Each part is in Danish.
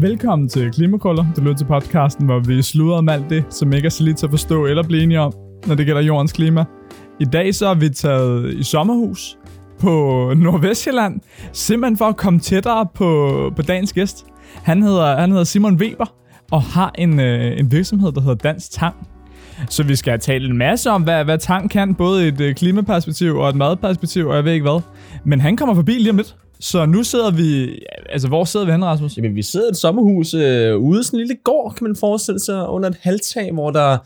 Velkommen til Klimakrøller. Du lytter til podcasten, hvor vi sluder om alt det, som ikke er så lidt til at forstå eller blive enige om, når det gælder jordens klima. I dag så er vi taget i sommerhus på Nordvestjylland, simpelthen for at komme tættere på, på dagens gæst. Han hedder, han hedder Simon Weber og har en, øh, en virksomhed, der hedder Dansk Tang. Så vi skal tale en masse om, hvad, hvad tang kan, både et øh, klimaperspektiv og et madperspektiv, og jeg ved ikke hvad. Men han kommer forbi lige om lidt. Så nu sidder vi... Altså, hvor sidder vi henne, Rasmus? Jamen, vi sidder i et sommerhus øh, ude i sådan en lille gård, kan man forestille sig, under et halvtag, hvor der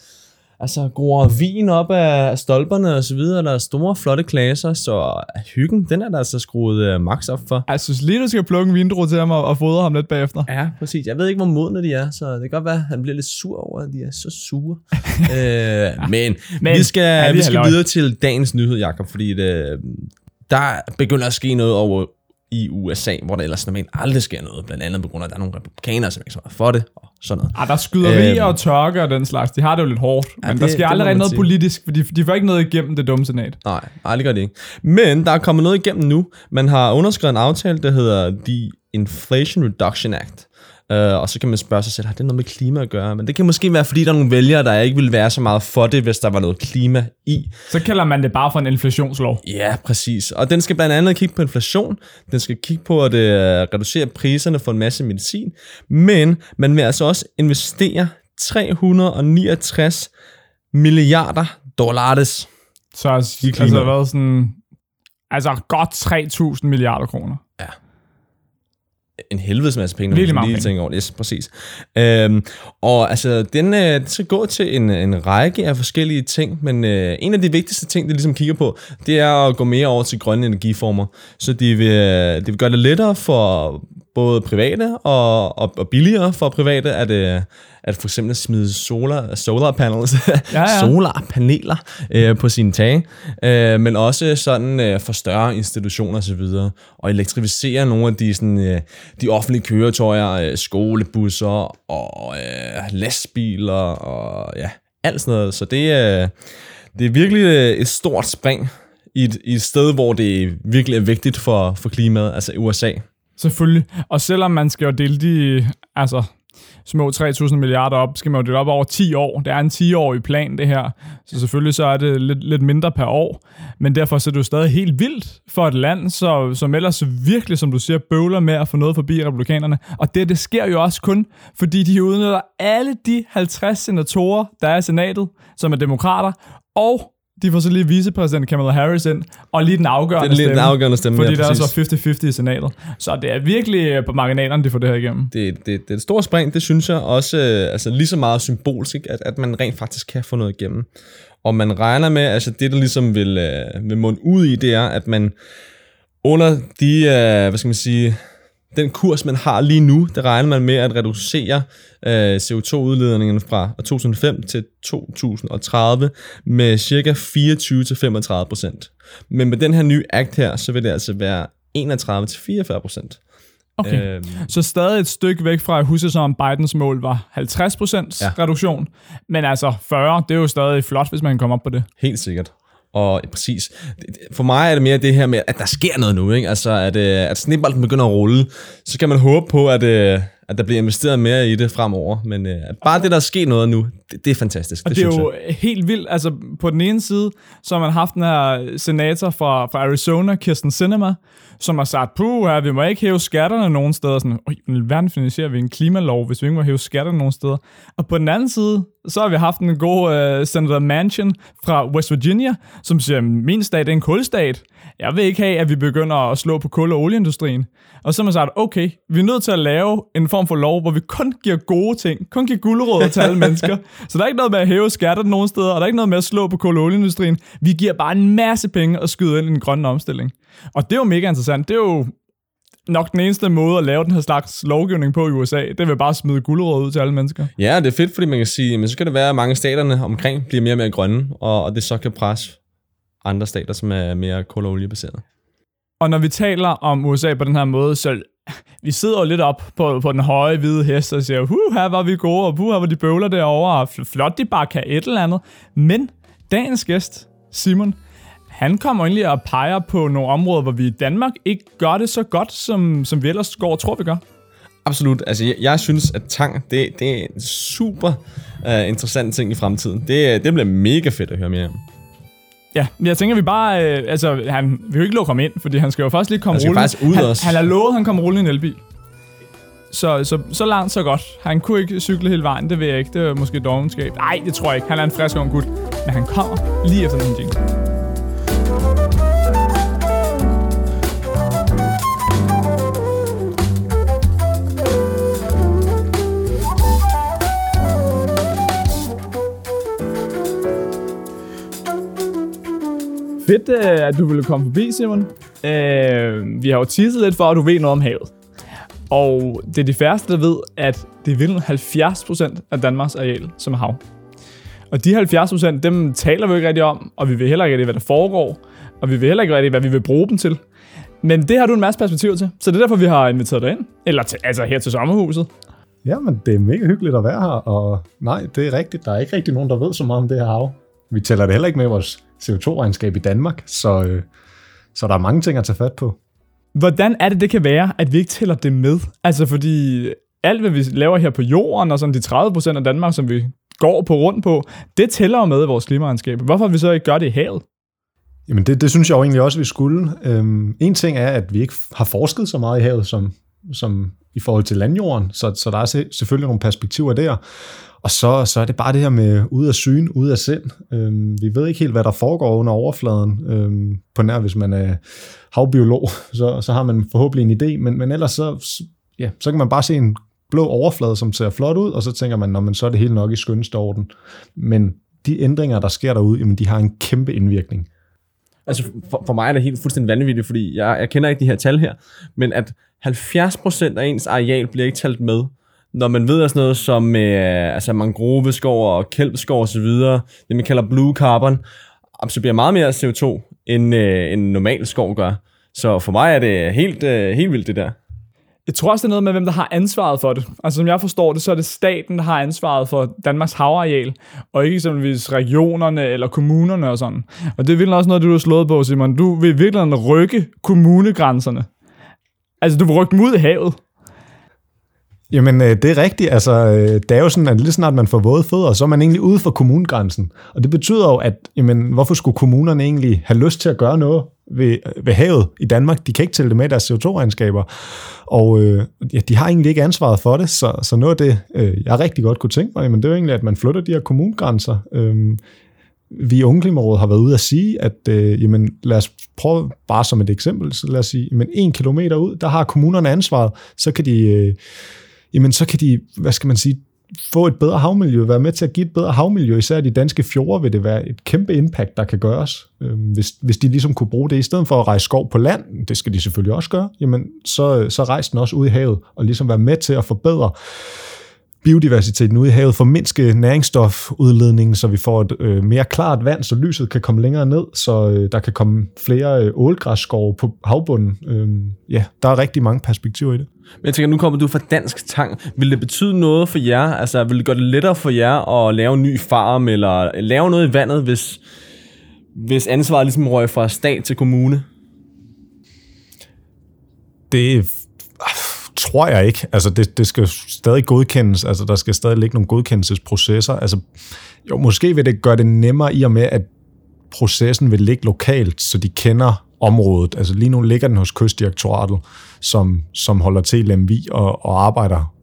altså, gror vin op af stolperne og så videre. Der er store, flotte klasser, så hyggen, den er der altså skruet øh, max op for. Jeg synes lige, du skal plukke en vindro til ham og, og fodre ham lidt bagefter. Ja, præcis. Jeg ved ikke, hvor modne de er, så det kan godt være, at han bliver lidt sur over, at de er så sure. øh, men, men vi skal, ja, vi skal videre til dagens nyhed, Jakob, fordi det, der begynder at ske noget over i USA, hvor der ellers normalt aldrig sker noget, blandt andet på grund af, at der er nogle republikanere, som ikke så meget for det, og sådan noget. Ah, der skyder vi øhm, og tørker og den slags. De har det jo lidt hårdt, ja, men det, der sker aldrig noget sige. politisk, for de, de får ikke noget igennem det dumme senat. Nej, aldrig gør det ikke. Men der er kommet noget igennem nu. Man har underskrevet en aftale, der hedder The Inflation Reduction Act, Uh, og så kan man spørge sig selv, har det noget med klima at gøre? Men det kan måske være, fordi der er nogle vælgere, der ikke vil være så meget for det, hvis der var noget klima i. Så kalder man det bare for en inflationslov. Ja, præcis. Og den skal blandt andet kigge på inflation. Den skal kigge på at uh, reducere priserne for en masse medicin. Men man vil altså også investere 369 milliarder dollars så altså, altså, hvad sådan, altså godt 3.000 milliarder kroner. En helvedes masse penge, når man lige tænker over det. Yes, præcis. Øhm, og altså, den, øh, den skal gå til en, en række af forskellige ting, men øh, en af de vigtigste ting, det ligesom kigger på, det er at gå mere over til grønne energiformer. Så de vil, de vil gøre det lettere for både private og, og, og billigere for private at, øh, at for eksempel smide solar, solar panels, ja, ja. solar paneler øh, på sine tage, øh, men også sådan øh, for større institutioner osv. Og, og elektrificere nogle af de, sådan, øh, de offentlige køretøjer, øh, skolebusser og øh, lastbiler og ja, alt sådan noget. Så det, øh, det er virkelig øh, et stort spring i et, i et sted, hvor det virkelig er vigtigt for, for klimaet, altså i USA. Selvfølgelig. Og selvom man skal jo dele de altså, små 3.000 milliarder op, skal man jo dele op over 10 år. Det er en 10-årig plan, det her. Så selvfølgelig så er det lidt, lidt mindre per år. Men derfor så er det jo stadig helt vildt for et land, så, som ellers virkelig, som du siger, bøvler med at få noget forbi republikanerne. Og det, det sker jo også kun, fordi de udnytter alle de 50 senatorer, der er i senatet, som er demokrater, og de får så lige vicepræsident Kamala Harris ind, og lige den afgørende det er lige stemme. Den afgørende stemme fordi ja, der er så 50-50 i senatet. Så det er virkelig øh, på marginalerne, de får det her igennem. Det, det, det er et stort spring, det synes jeg også øh, altså lige så meget symbolsk, at, at man rent faktisk kan få noget igennem. Og man regner med, altså det der ligesom vil, øh, vil munde ud i, det er, at man under de, øh, hvad skal man sige, den kurs, man har lige nu, der regner man med at reducere øh, CO2-udledningen fra 2005 til 2030 med cirka 24-35 procent. Men med den her nye akt her, så vil det altså være 31-44 procent. Okay, øhm. så stadig et stykke væk fra, at huske som om Bidens mål var 50% ja. reduktion, men altså 40, det er jo stadig flot, hvis man kan komme op på det. Helt sikkert. Og præcis. For mig er det mere det her med, at der sker noget nu. Ikke? Altså, at, øh, at snibbolden begynder at rulle. Så kan man håbe på, at, øh, at der bliver investeret mere i det fremover. Men uh, bare det, der er sket noget nu, det, det er fantastisk. Og det, det er jo jeg. helt vildt. Altså, på den ene side, så har man haft den her senator fra, fra Arizona, Kirsten Sinema, som har sagt, puh, her, vi må ikke hæve skatterne nogen steder. Sådan, hvordan finansierer vi en klimalov, hvis vi ikke må hæve skatterne nogen steder? Og på den anden side, så har vi haft en god uh, Senator Manchin fra West Virginia, som siger, min stat er en kulstat. Jeg vil ikke have, at vi begynder at slå på kul- og olieindustrien. Og så har man sagt, okay, vi er nødt til at lave en form for lov, hvor vi kun giver gode ting, kun giver guldråd til alle mennesker. Så der er ikke noget med at hæve skatter nogen steder, og der er ikke noget med at slå på kul- og olieindustrien. Vi giver bare en masse penge og skyder ind i den grønne omstilling. Og det er jo mega interessant. Det er jo nok den eneste måde at lave den her slags lovgivning på i USA, det vil bare smide guldråd ud til alle mennesker. Ja, det er fedt, fordi man kan sige, men så kan det være, at mange staterne omkring bliver mere og mere grønne, og, og det så kan presse andre stater, som er mere kul- og oliebaseret. Og når vi taler om USA på den her måde, så vi sidder jo lidt op på, på den høje hvide hest og siger, huh, her var vi gode, og huh, her var de bøvler derovre, og flot, de bare kan et eller andet. Men dagens gæst, Simon, han kommer egentlig og peger på nogle områder, hvor vi i Danmark ikke gør det så godt, som, som vi ellers går og tror, vi gør. Absolut. Altså, jeg, jeg synes, at tang, det, det er en super uh, interessant ting i fremtiden. Det, det bliver mega fedt at høre mere om. Ja, jeg tænker, vi bare... Øh, altså, han, vi vil ikke lukke ham ind, fordi han skal jo først lige komme rullende. Han skal faktisk ud han, også. Han har lovet, at han kommer rullende i en elbil. Så, så, så langt, så godt. Han kunne ikke cykle hele vejen, det ved jeg ikke. Det er måske dogenskab. Nej, det tror jeg ikke. Han er en frisk ung gut. Men han kommer lige efter den jingle. Fedt, øh, at du ville komme forbi, Simon. Uh, vi har jo teaset lidt for, at du ved noget om havet. Og det er de færreste, der ved, at det er vildt 70% af Danmarks areal, som er hav. Og de 70%, dem taler vi ikke rigtig om, og vi ved heller ikke rigtig, hvad der foregår, og vi ved heller ikke rigtig, hvad vi vil bruge dem til. Men det har du en masse perspektiv til, så det er derfor, vi har inviteret dig ind. Eller til, altså her til sommerhuset. Jamen, det er mega hyggeligt at være her, og nej, det er rigtigt. Der er ikke rigtig nogen, der ved så meget om det her hav. Vi tæller det heller ikke med vores CO2-regnskab i Danmark, så, øh, så der er mange ting at tage fat på. Hvordan er det, det kan være, at vi ikke tæller det med? Altså fordi alt, hvad vi laver her på jorden, og sådan de 30% af Danmark, som vi går på rundt på, det tæller jo med i vores klimaregnskab. Hvorfor vi så ikke gør det i havet? Jamen det, det synes jeg jo egentlig også, vi skulle. Øhm, en ting er, at vi ikke har forsket så meget i havet, som, som i forhold til landjorden, så, så der er selvfølgelig nogle perspektiver der. Og så, så er det bare det her med ud af syn, ud af sind. Øhm, vi ved ikke helt, hvad der foregår under overfladen. Øhm, på nær, hvis man er havbiolog, så, så har man forhåbentlig en idé. Men, men ellers så, ja, så kan man bare se en blå overflade, som ser flot ud, og så tænker man, man så er det helt nok i skønneste orden. Men de ændringer, der sker derude, jamen, de har en kæmpe indvirkning. Altså for, for mig er det helt fuldstændig vanvittigt, fordi jeg, jeg kender ikke de her tal her, men at 70% af ens areal bliver ikke talt med, når man ved sådan noget som øh, altså mangroveskov og kælpskov og så videre, det man kalder blue carbon, absorberer meget mere CO2, end øh, en normal skov gør. Så for mig er det helt, øh, helt vildt det der. Jeg tror også, det er noget med, hvem der har ansvaret for det. Altså, som jeg forstår det, så er det staten, der har ansvaret for Danmarks havareal, og ikke eksempelvis regionerne eller kommunerne og sådan. Og det er virkelig også noget, du har slået på, Simon. Du vil virkelig rykke kommunegrænserne. Altså, du vil rykke dem ud i havet. Jamen, øh, det er rigtigt. Altså, øh, det er jo sådan, at lige snart man får våde fødder, så er man egentlig ude for kommunegrænsen. Og det betyder jo, at jamen, hvorfor skulle kommunerne egentlig have lyst til at gøre noget ved, øh, ved havet i Danmark? De kan ikke tælle det med deres CO2-regnskaber. Og øh, ja, de har egentlig ikke ansvaret for det, så, så noget af det, øh, jeg rigtig godt kunne tænke mig, jamen, det er jo egentlig, at man flytter de her kommunegrænser. Øh, vi i Ungeklimarådet har været ude at sige, at øh, jamen, lad os prøve bare som et eksempel, så lad os sige, men en kilometer ud, der har kommunerne ansvaret, så kan de... Øh, jamen så kan de, hvad skal man sige, få et bedre havmiljø, være med til at give et bedre havmiljø, især de danske fjorde vil det være et kæmpe impact, der kan gøres. Øhm, hvis, hvis de ligesom kunne bruge det, i stedet for at rejse skov på land, det skal de selvfølgelig også gøre, jamen så, så rejse den også ud i havet, og ligesom være med til at forbedre biodiversiteten ude i havet, formindske næringsstofudledningen, så vi får et øh, mere klart vand, så lyset kan komme længere ned, så øh, der kan komme flere øh, ålgræsskove på havbunden. Øh, ja, der er rigtig mange perspektiver i det. Men jeg tænker, nu kommer du fra Dansk Tang. Vil det betyde noget for jer? Altså, vil det gøre det lettere for jer at lave en ny farm, eller lave noget i vandet, hvis, hvis ansvaret ligesom røg fra stat til kommune? Det tror jeg ikke. Altså, det, det skal stadig godkendes. Altså, der skal stadig ligge nogle godkendelsesprocesser. Altså, jo, måske vil det gøre det nemmere i og med, at processen vil ligge lokalt, så de kender området. Altså lige nu ligger den hos Kystdirektoratet, som, som holder til i Lemvi og, og arbejder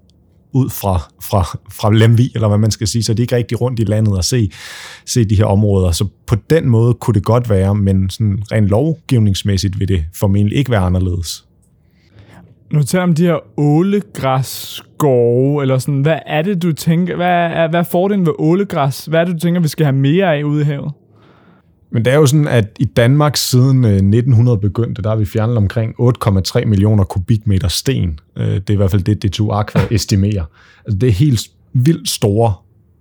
ud fra, fra, fra Lemvi, eller hvad man skal sige, så de ikke rigtig rundt i landet og se, se de her områder. Så på den måde kunne det godt være, men sådan rent lovgivningsmæssigt vil det formentlig ikke være anderledes. Nu taler om de her ålegræsskove, eller sådan, hvad er det, du tænker, hvad er, hvad er fordelen ved ålegræs? Hvad er det, du tænker, vi skal have mere af ude i havet? Men det er jo sådan, at i Danmark siden 1900 øh, begyndte, der har vi fjernet omkring 8,3 millioner kubikmeter sten. Øh, det er i hvert fald det, det to Aqua estimerer. Altså, det er helt vildt store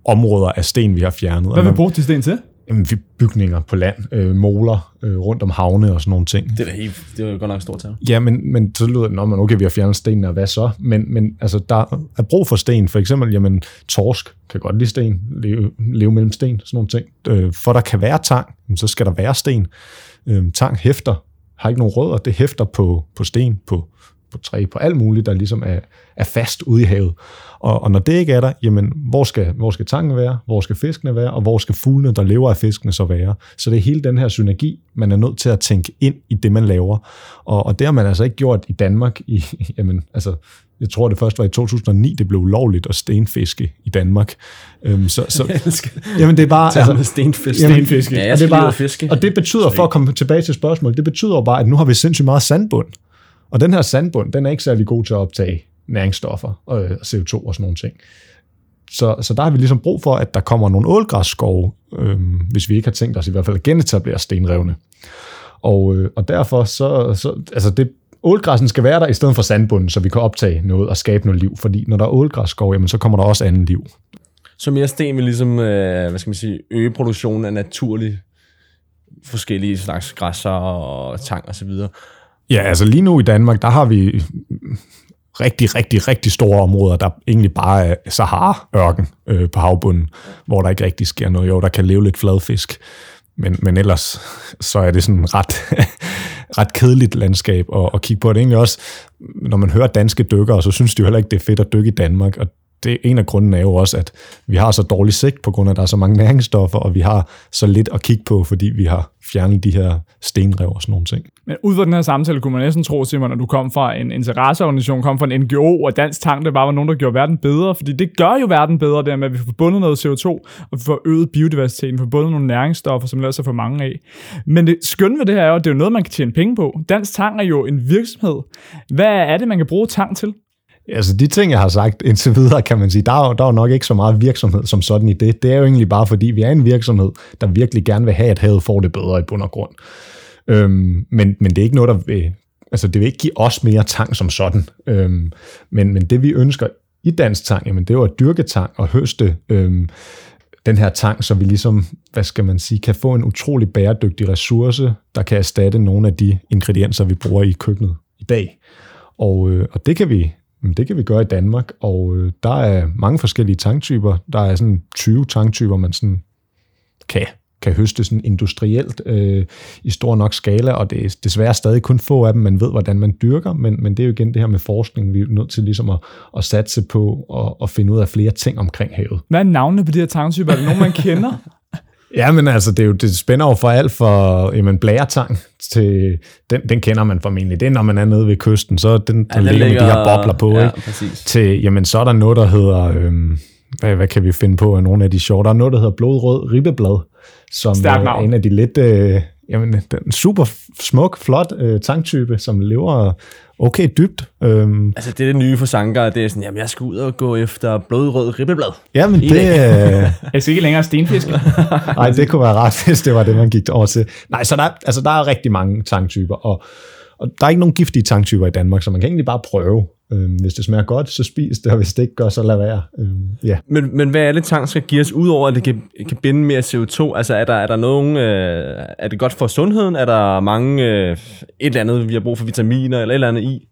områder af sten, vi har fjernet. Hvad vil bruge de sten til? Jamen, bygninger på land, øh, moler øh, rundt om havne og sådan nogle ting. Det er helt, det er godt nok stort tal. Ja, men, men så lyder det, man, okay, vi har fjernet stenene, og hvad så? Men, men altså, der er brug for sten. For eksempel, jamen, torsk kan godt lide sten, leve, leve mellem sten, sådan nogle ting. Øh, for der kan være tang, så skal der være sten. Øh, tang hæfter, har ikke nogen rødder, det hæfter på, på sten, på, på træ, på alt muligt, der ligesom er, er fast ude i havet. Og, og når det ikke er der, jamen, hvor skal, hvor skal tanken være, hvor skal fiskene være, og hvor skal fuglene, der lever af fiskene, så være? Så det er hele den her synergi, man er nødt til at tænke ind i det, man laver. Og, og det har man altså ikke gjort i Danmark i, jamen, altså, jeg tror det først var i 2009, det blev ulovligt at stenfiske i Danmark. Øhm, så, så, jamen det er bare... Altså, stenfiske. Jamen, stenfiske. Ja, jeg skal det er bare, fiske. Og det betyder, for at komme tilbage til spørgsmålet, det betyder bare, at nu har vi sindssygt meget sandbund. Og den her sandbund, den er ikke særlig god til at optage næringsstoffer og øh, CO2 og sådan nogle ting. Så, så der har vi ligesom brug for, at der kommer nogle ålgræsskove, øhm, hvis vi ikke har tænkt os i hvert fald at genetablere stenrevne. Og, øh, og derfor så, så altså det, ålgræssen skal være der i stedet for sandbunden, så vi kan optage noget og skabe noget liv. Fordi når der er ålgræsskov, jamen, så kommer der også andet liv. Så mere sten vil ligesom, øh, hvad skal man sige, øge produktionen af naturlige forskellige slags græsser og tang og så videre. Ja, altså lige nu i Danmark, der har vi rigtig, rigtig, rigtig store områder, der egentlig bare er Sahara-ørken øh, på havbunden, hvor der ikke rigtig sker noget. Jo, der kan leve lidt fladfisk, men, men ellers så er det sådan ret, ret kedeligt landskab at, at kigge på. Det er egentlig også, når man hører danske dykkere, så synes de jo heller ikke, det er fedt at dykke i Danmark, og det, en af grunden er jo også, at vi har så dårlig sigt, på grund af, at der er så mange næringsstoffer, og vi har så lidt at kigge på, fordi vi har fjernet de her stenrev og sådan nogle ting. Men ud fra den her samtale kunne man næsten tro, Simon, at du kom fra en interesseorganisation, kom fra en NGO, og dansk tank, det bare var nogen, der gjorde verden bedre, fordi det gør jo verden bedre, der med, at vi får bundet noget CO2, og vi får øget biodiversiteten, får bundet nogle næringsstoffer, som ellers er for mange af. Men det skønne ved det her er jo, at det er jo noget, man kan tjene penge på. Dansk Tank er jo en virksomhed. Hvad er det, man kan bruge tang til? Altså de ting, jeg har sagt indtil videre, kan man sige, der er, der er nok ikke så meget virksomhed som sådan i det. Det er jo egentlig bare, fordi vi er en virksomhed, der virkelig gerne vil have, at havet får det bedre i bund og grund. Øhm, men, men det er ikke noget, der vil, altså det vil ikke give os mere tang som sådan. Øhm, men, men det vi ønsker i dansk tang, jamen det er jo at dyrke tang og høste øhm, den her tang, så vi ligesom, hvad skal man sige, kan få en utrolig bæredygtig ressource, der kan erstatte nogle af de ingredienser, vi bruger i køkkenet i dag. Og, øh, og det kan vi det kan vi gøre i Danmark, og øh, der er mange forskellige tanktyper. Der er sådan 20 tanktyper, man sådan kan, kan høste sådan industrielt øh, i stor nok skala, og det er desværre stadig kun få af dem, man ved, hvordan man dyrker, men, men det er jo igen det her med forskning, vi er nødt til ligesom at, at satse på og, og finde ud af flere ting omkring havet. Hvad er navnene på de her tanktyper? Er det nogen, man kender? Ja, men altså, det, er jo, det spænder jo for alt for jamen, blæretang til, den, den kender man formentlig. Det er, når man er nede ved kysten, så den, ja, den ligger, ligger med de her bobler på, ja, ikke? Til, jamen, så er der noget, der hedder, øhm, hvad, hvad kan vi finde på af nogle af de sjove? Der er noget, der hedder blodrød ribbeblad, som er en af de lidt, øh, jamen, den super smuk, flot øh, tanktype, som lever okay dybt. Øhm. Altså det er det nye for Sanker, det er sådan, jamen jeg skal ud og gå efter blodrød ribbeblad. Jamen det... Øh... jeg skal ikke længere stenfisk. Nej, det kunne være ret, hvis det var det, man gik over til. Nej, så der, altså, der er rigtig mange tanktyper, og, og der er ikke nogen giftige tanktyper i Danmark, så man kan egentlig bare prøve. Øhm, hvis det smager godt, så spis det, og hvis det ikke gør, så lad være. Øhm, ja. men, men hvad er det, tang skal give os, udover at det kan, kan binde mere CO2? Altså er der, er der nogen, øh, er det godt for sundheden? Er der mange, øh, et eller andet, vi har brug for vitaminer eller et eller andet i?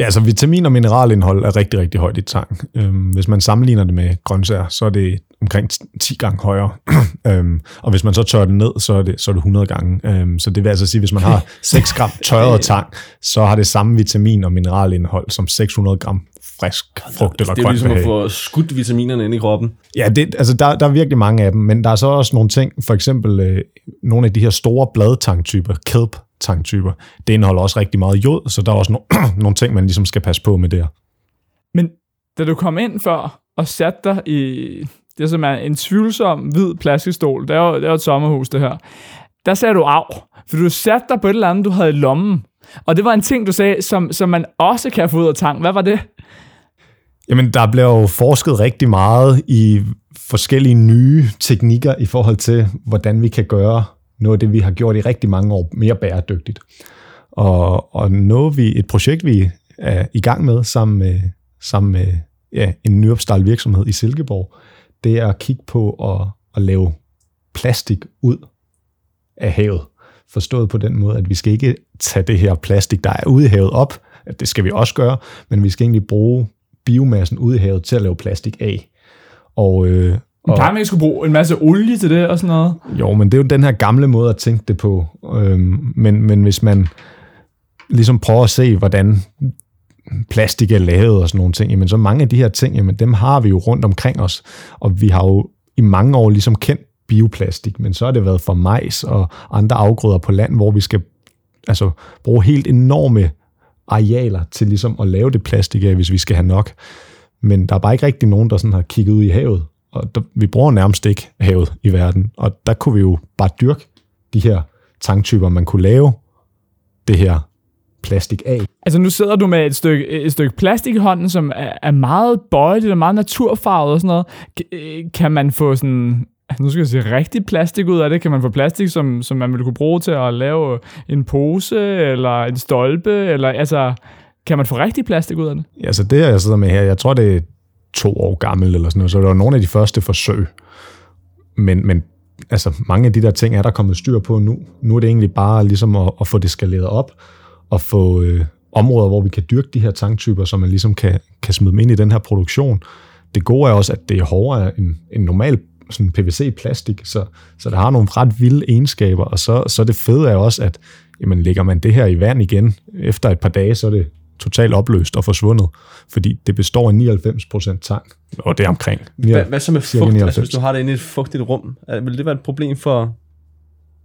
Ja, altså vitamin- og mineralindhold er rigtig, rigtig højt i tang. Øhm, hvis man sammenligner det med grøntsager, så er det omkring 10 gange højere. øhm, og hvis man så tørrer det ned, så er det, så er det 100 gange. Øhm, så det vil altså sige, hvis man har 6 gram tørret tang, så har det samme vitamin- og mineralindhold som 600 gram frisk frugt eller grønt. Det er ligesom at få skudt vitaminerne ind i kroppen. Ja, det, altså der, der er virkelig mange af dem, men der er så også nogle ting, for eksempel øh, nogle af de her store bladtangtyper, kelp tanktyper. Det indeholder også rigtig meget jod, så der er også no- nogle ting, man ligesom skal passe på med der. Men da du kom ind før og satte dig i det, som er en tvivlsom hvid plastikstol, det er jo, det er jo et sommerhus det her, der sagde du af, for du satte dig på et eller andet, du havde i lommen. Og det var en ting, du sagde, som, som man også kan få ud af tang. Hvad var det? Jamen, der bliver jo forsket rigtig meget i forskellige nye teknikker i forhold til, hvordan vi kan gøre noget af det, vi har gjort i rigtig mange år, mere bæredygtigt. Og, og noget vi, et projekt, vi er i gang med sammen med, sammen med ja, en nyopstartet virksomhed i Silkeborg, det er at kigge på at, at lave plastik ud af havet. Forstået på den måde, at vi skal ikke tage det her plastik, der er ude i havet op, det skal vi også gøre, men vi skal egentlig bruge biomassen ude i havet til at lave plastik af. Og, øh, og, kan man ikke skulle bruge en masse olie til det og sådan noget? Jo, men det er jo den her gamle måde at tænke det på. Øhm, men, men hvis man ligesom prøver at se, hvordan plastik er lavet og sådan nogle ting, jamen så mange af de her ting, jamen dem har vi jo rundt omkring os, og vi har jo i mange år ligesom kendt bioplastik, men så har det været for majs og andre afgrøder på land, hvor vi skal altså, bruge helt enorme arealer til ligesom at lave det plastik af, hvis vi skal have nok. Men der er bare ikke rigtig nogen, der sådan har kigget ud i havet, og der, vi bruger nærmest ikke havet i verden, og der kunne vi jo bare dyrke de her tanktyper, man kunne lave det her plastik af. Altså nu sidder du med et stykke, et stykke plastik i hånden, som er, er meget bøjet, og meget naturfarvet og sådan noget. Øh, kan man få sådan nu skal jeg sige, rigtig plastik ud af det? Kan man få plastik, som, som man ville kunne bruge til at lave en pose, eller en stolpe, eller altså, kan man få rigtig plastik ud af det? Ja, så det jeg sidder med her, jeg tror, det to år gammel, eller sådan noget, så det var nogle af de første forsøg. Men, men altså, mange af de der ting er der kommet styr på nu. Nu er det egentlig bare ligesom at, at få det skaleret op, og få øh, områder, hvor vi kan dyrke de her tanktyper, så man ligesom kan, kan smide dem ind i den her produktion. Det gode er også, at det er hårdere end en normal sådan PVC-plastik, så, så det har nogle ret vilde egenskaber, og så, så det fede er også, at jamen, lægger man det her i vand igen, efter et par dage, så er det totalt opløst og forsvundet, fordi det består af 99% tang, og det er omkring. Hvad, hvad så med fugt? Altså, hvis du har det inde i et fugtigt rum, vil det være et problem for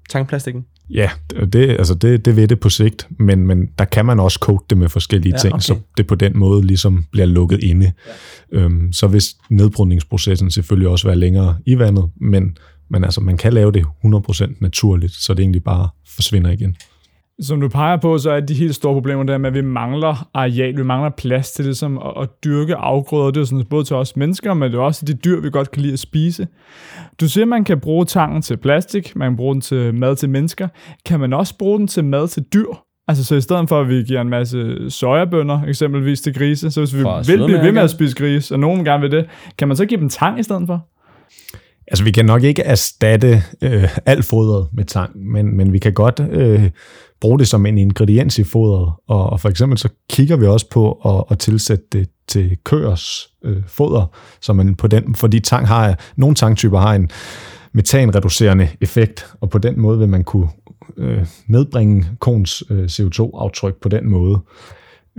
tankplastikken? Ja, det, altså det, det ved det på sigt, men, men der kan man også coat det med forskellige ja, ting, okay. så det på den måde ligesom bliver lukket inde. Ja. Øhm, så hvis nedbrydningsprocessen selvfølgelig også være længere i vandet, men, men altså man kan lave det 100% naturligt, så det egentlig bare forsvinder igen. Som du peger på, så er de helt store problemer der med, at vi mangler areal, vi mangler plads til ligesom at, at dyrke afgrøder. Det er sådan både til os mennesker, men det er også de dyr, vi godt kan lide at spise. Du siger, at man kan bruge tangen til plastik, man kan bruge den til mad til mennesker. Kan man også bruge den til mad til dyr? Altså så i stedet for, at vi giver en masse sojabønner eksempelvis til grise, så hvis vi vil blive ved med at spise gris, og nogen gerne vil det, kan man så give dem tang i stedet for? Altså, vi kan nok ikke erstatte øh, alt fodret med tang, men, men vi kan godt øh, bruge det som en ingrediens i fodret. Og, og for eksempel så kigger vi også på at, at tilsætte det til køers øh, foder, så man på den, fordi tang har, nogle tangtyper har en metanreducerende effekt, og på den måde vil man kunne øh, nedbringe kons øh, CO2-aftryk på den måde.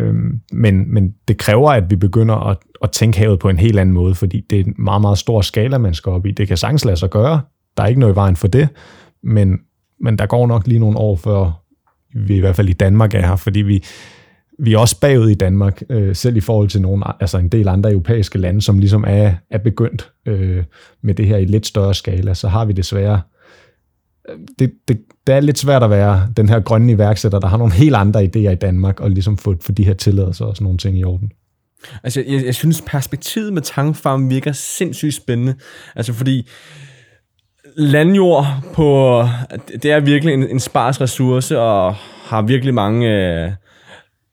Øhm, men, men det kræver, at vi begynder at, at tænke havet på en helt anden måde, fordi det er en meget, meget stor skala, man skal op i. Det kan sagtens lade sig gøre. Der er ikke noget i vejen for det, men, men der går nok lige nogle år, før vi i hvert fald i Danmark er her, fordi vi, vi er også bagud i Danmark, øh, selv i forhold til nogle, altså en del andre europæiske lande, som ligesom er, er begyndt øh, med det her i lidt større skala, så har vi desværre øh, det, det, det er lidt svært at være den her grønne iværksætter, der har nogle helt andre idéer i Danmark, og ligesom få, få de her tilladelser og sådan nogle ting i orden. Altså, jeg, jeg synes, perspektivet med tangfarm virker sindssygt spændende. Altså, fordi landjord på, det er virkelig en, en spars ressource, og har virkelig mange øh,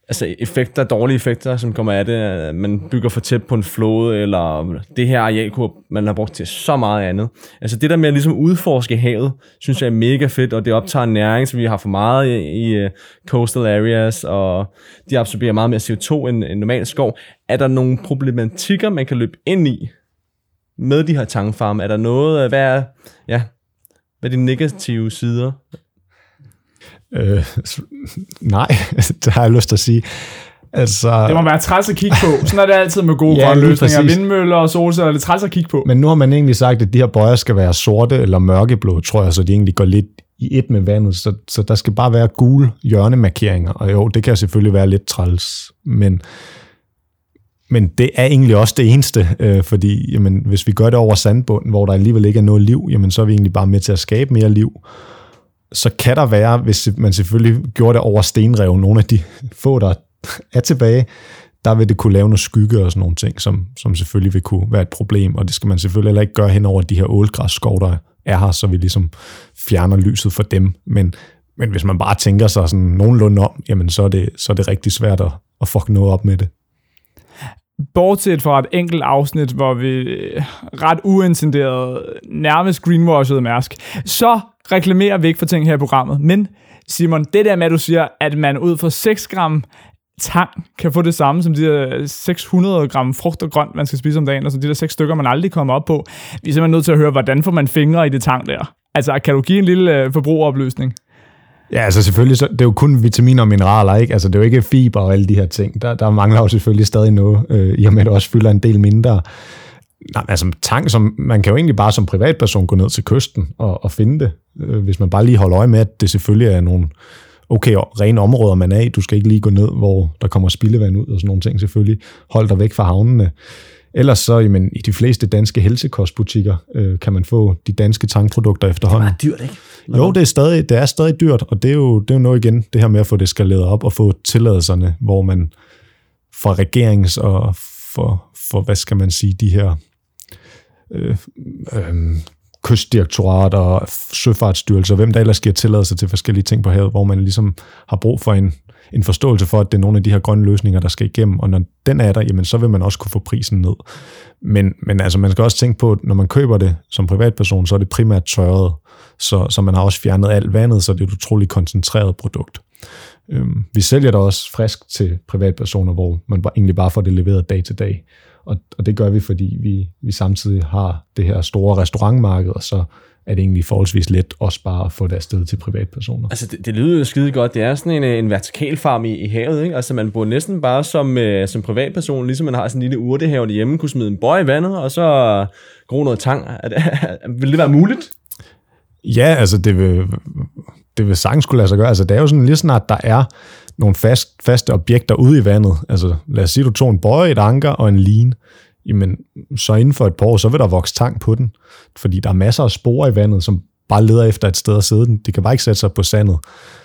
altså effekter, dårlige effekter, som kommer af det. Man bygger for tæt på en flåde, eller det her areal man har brugt til så meget andet. Altså det der med at ligesom udforske havet, synes jeg er mega fedt, og det optager næring, som vi har for meget i, i øh, coastal areas, og de absorberer meget mere CO2 end, end normal skov. Er der nogle problematikker, man kan løbe ind i med de her tangfarme? Er der noget, hvad er, ja, hvad er de negative sider? Øh, nej, det har jeg lyst til at sige. Altså, det må være træls at kigge på. Sådan er det altid med gode ja, løsninger. Præcis. Vindmøller og solceller, det er træls at kigge på. Men nu har man egentlig sagt, at de her bøjer skal være sorte eller mørkeblå, tror jeg, så de egentlig går lidt i et med vandet. Så, så der skal bare være gule hjørnemarkeringer. Og jo, det kan selvfølgelig være lidt træls. Men, men det er egentlig også det eneste, øh, fordi jamen, hvis vi gør det over sandbunden, hvor der alligevel ikke er noget liv, jamen, så er vi egentlig bare med til at skabe mere liv så kan der være, hvis man selvfølgelig gjorde det over stenrev, nogle af de få, der er tilbage, der vil det kunne lave noget skygge og sådan nogle ting, som, som selvfølgelig vil kunne være et problem, og det skal man selvfølgelig heller ikke gøre hen over de her ålgræsskov, der er her, så vi ligesom fjerner lyset for dem. Men, men hvis man bare tænker sig sådan nogenlunde om, jamen så er det, så er det rigtig svært at, at fuck noget op med det. Bortset fra et enkelt afsnit, hvor vi øh, ret uintenderet nærmest greenwashede Mærsk, så reklamerer vi ikke for ting her i programmet. Men Simon, det der med, at du siger, at man ud fra 6 gram tang kan få det samme som de der 600 gram frugt og grønt, man skal spise om dagen, altså de der seks stykker, man aldrig kommer op på. Vi er simpelthen nødt til at høre, hvordan får man fingre i det tang der? Altså, kan du give en lille øh, forbrugeroplysning? Ja, altså selvfølgelig, så, det er jo kun vitaminer og mineraler, ikke? Altså det er jo ikke fiber og alle de her ting. Der, der mangler jo selvfølgelig stadig noget, øh, i og med at det også fylder en del mindre. Nej, altså tang, som, man kan jo egentlig bare som privatperson gå ned til kysten og, og finde det, øh, hvis man bare lige holder øje med, at det selvfølgelig er nogle okay, rene områder, man er i. Du skal ikke lige gå ned, hvor der kommer spildevand ud og sådan nogle ting selvfølgelig. Hold dig væk fra havnene. Ellers så, jamen, i de fleste danske helsekostbutikker øh, kan man få de danske tankprodukter efterhånden. Det er dyrt, ikke? Nå. Jo, det er, stadig, det er stadig dyrt, og det er, jo, det er jo noget igen, det her med at få det skaleret op og få tilladelserne, hvor man fra regerings og for, for hvad skal man sige, de her øh, øh, kystdirektorat og søfartsstyrelser, hvem der ellers giver tilladelse til forskellige ting på havet, hvor man ligesom har brug for en, en forståelse for, at det er nogle af de her grønne løsninger, der skal igennem, og når den er der, jamen så vil man også kunne få prisen ned. Men, men altså, man skal også tænke på, at når man køber det som privatperson, så er det primært tørret, så, så man har også fjernet alt vandet, så det er et utroligt koncentreret produkt. Øhm, vi sælger det også frisk til privatpersoner, hvor man bare, egentlig bare får det leveret dag til dag. Og, og det gør vi, fordi vi, vi samtidig har det her store restaurantmarked, og så er det egentlig forholdsvis let også bare at få det afsted til privatpersoner. Altså, det, det lyder jo skide godt. Det er sådan en, en vertikal farm i, i havet, ikke? Altså, man bor næsten bare som, uh, som privatperson, ligesom man har sådan en lille urtehave derhjemme, kunne smide en bøj i vandet, og så gro noget tang. Er det, vil det være muligt? Ja, altså, det vil, det vil sagtens kunne lade sig gøre. Altså, det er jo sådan, lige snart der er nogle fast, faste objekter ude i vandet, altså lad os sige, du tog en bøje, et anker og en line, jamen så inden for et par år, så vil der vokse tang på den, fordi der er masser af spor i vandet, som bare leder efter et sted at sidde den. Det kan bare ikke sætte sig på sandet.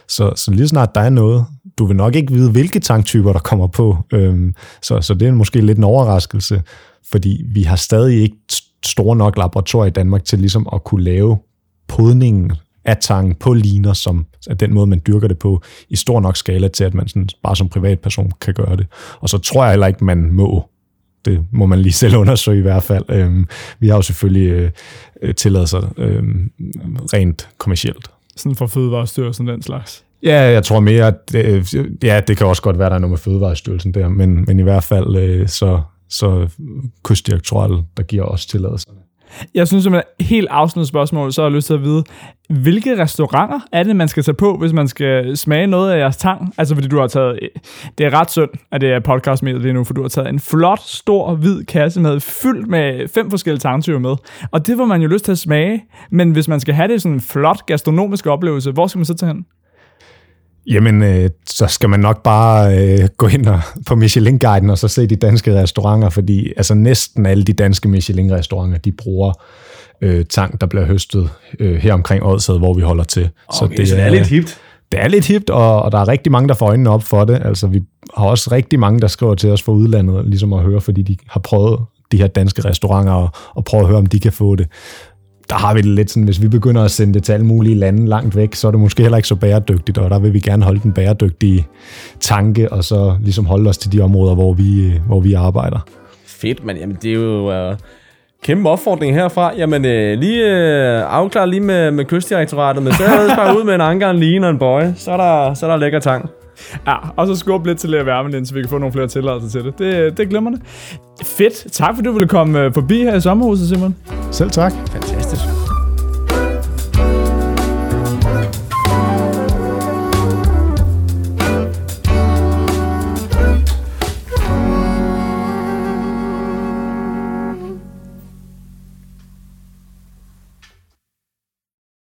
Så, så lige snart der er noget, du vil nok ikke vide, hvilke tanktyper, der kommer på. Øhm, så, så det er måske lidt en overraskelse, fordi vi har stadig ikke store nok laboratorier i Danmark til ligesom at kunne lave podningen af tang på liner, som er den måde, man dyrker det på, i stor nok skala til, at man sådan, bare som privatperson kan gøre det. Og så tror jeg heller ikke, man må det må man lige selv undersøge i hvert fald. Øhm, vi har jo selvfølgelig øh, tilladelser øh, rent kommercielt. Sådan for Fødevarestyrelsen den slags? Ja, jeg tror mere, at øh, ja, det kan også godt være, der er noget med Fødevarestyrelsen der, men, men i hvert fald øh, så, så kystdirektoratet, der giver os tilladelserne. Jeg synes simpelthen, helt afsluttende spørgsmål, så har jeg lyst til at vide, hvilke restauranter er det, man skal tage på, hvis man skal smage noget af jeres tang? Altså, fordi du har taget... Det er ret synd, at det er podcast med lige nu, for du har taget en flot, stor, hvid kasse med, fyldt med fem forskellige tangtyper med. Og det var man jo lyst til at smage. Men hvis man skal have det sådan en flot gastronomisk oplevelse, hvor skal man så tage hen? Jamen, øh, så skal man nok bare øh, gå ind og, på Michelin-guiden og så se de danske restauranter, fordi altså næsten alle de danske Michelin-restauranter, de bruger øh, tang, der bliver høstet øh, her omkring Odsad, hvor vi holder til. Okay, så det, så det er, lidt hipt. Det er lidt hipt, og, og der er rigtig mange, der får øjnene op for det. Altså, vi har også rigtig mange, der skriver til os fra udlandet, ligesom at høre, fordi de har prøvet de her danske restauranter og, og prøve at høre, om de kan få det der har vi det lidt sådan, hvis vi begynder at sende det til alle mulige lande langt væk, så er det måske heller ikke så bæredygtigt, og der vil vi gerne holde den bæredygtige tanke, og så ligesom holde os til de områder, hvor vi, hvor vi arbejder. Fedt, men jamen, det er jo uh, kæmpe opfordring herfra. Jamen, øh, lige øh, afklar lige med, med kystdirektoratet, men så er bare ud med en anker, en line og en bøje, så er der, så er der lækker tang. Ja, og så skub lidt til at varme den, så vi kan få nogle flere tilladelser til det. Det, det glemmer det. Fedt. Tak, for du ville komme forbi her i sommerhuset, Simon. Selv tak. Fantastisk.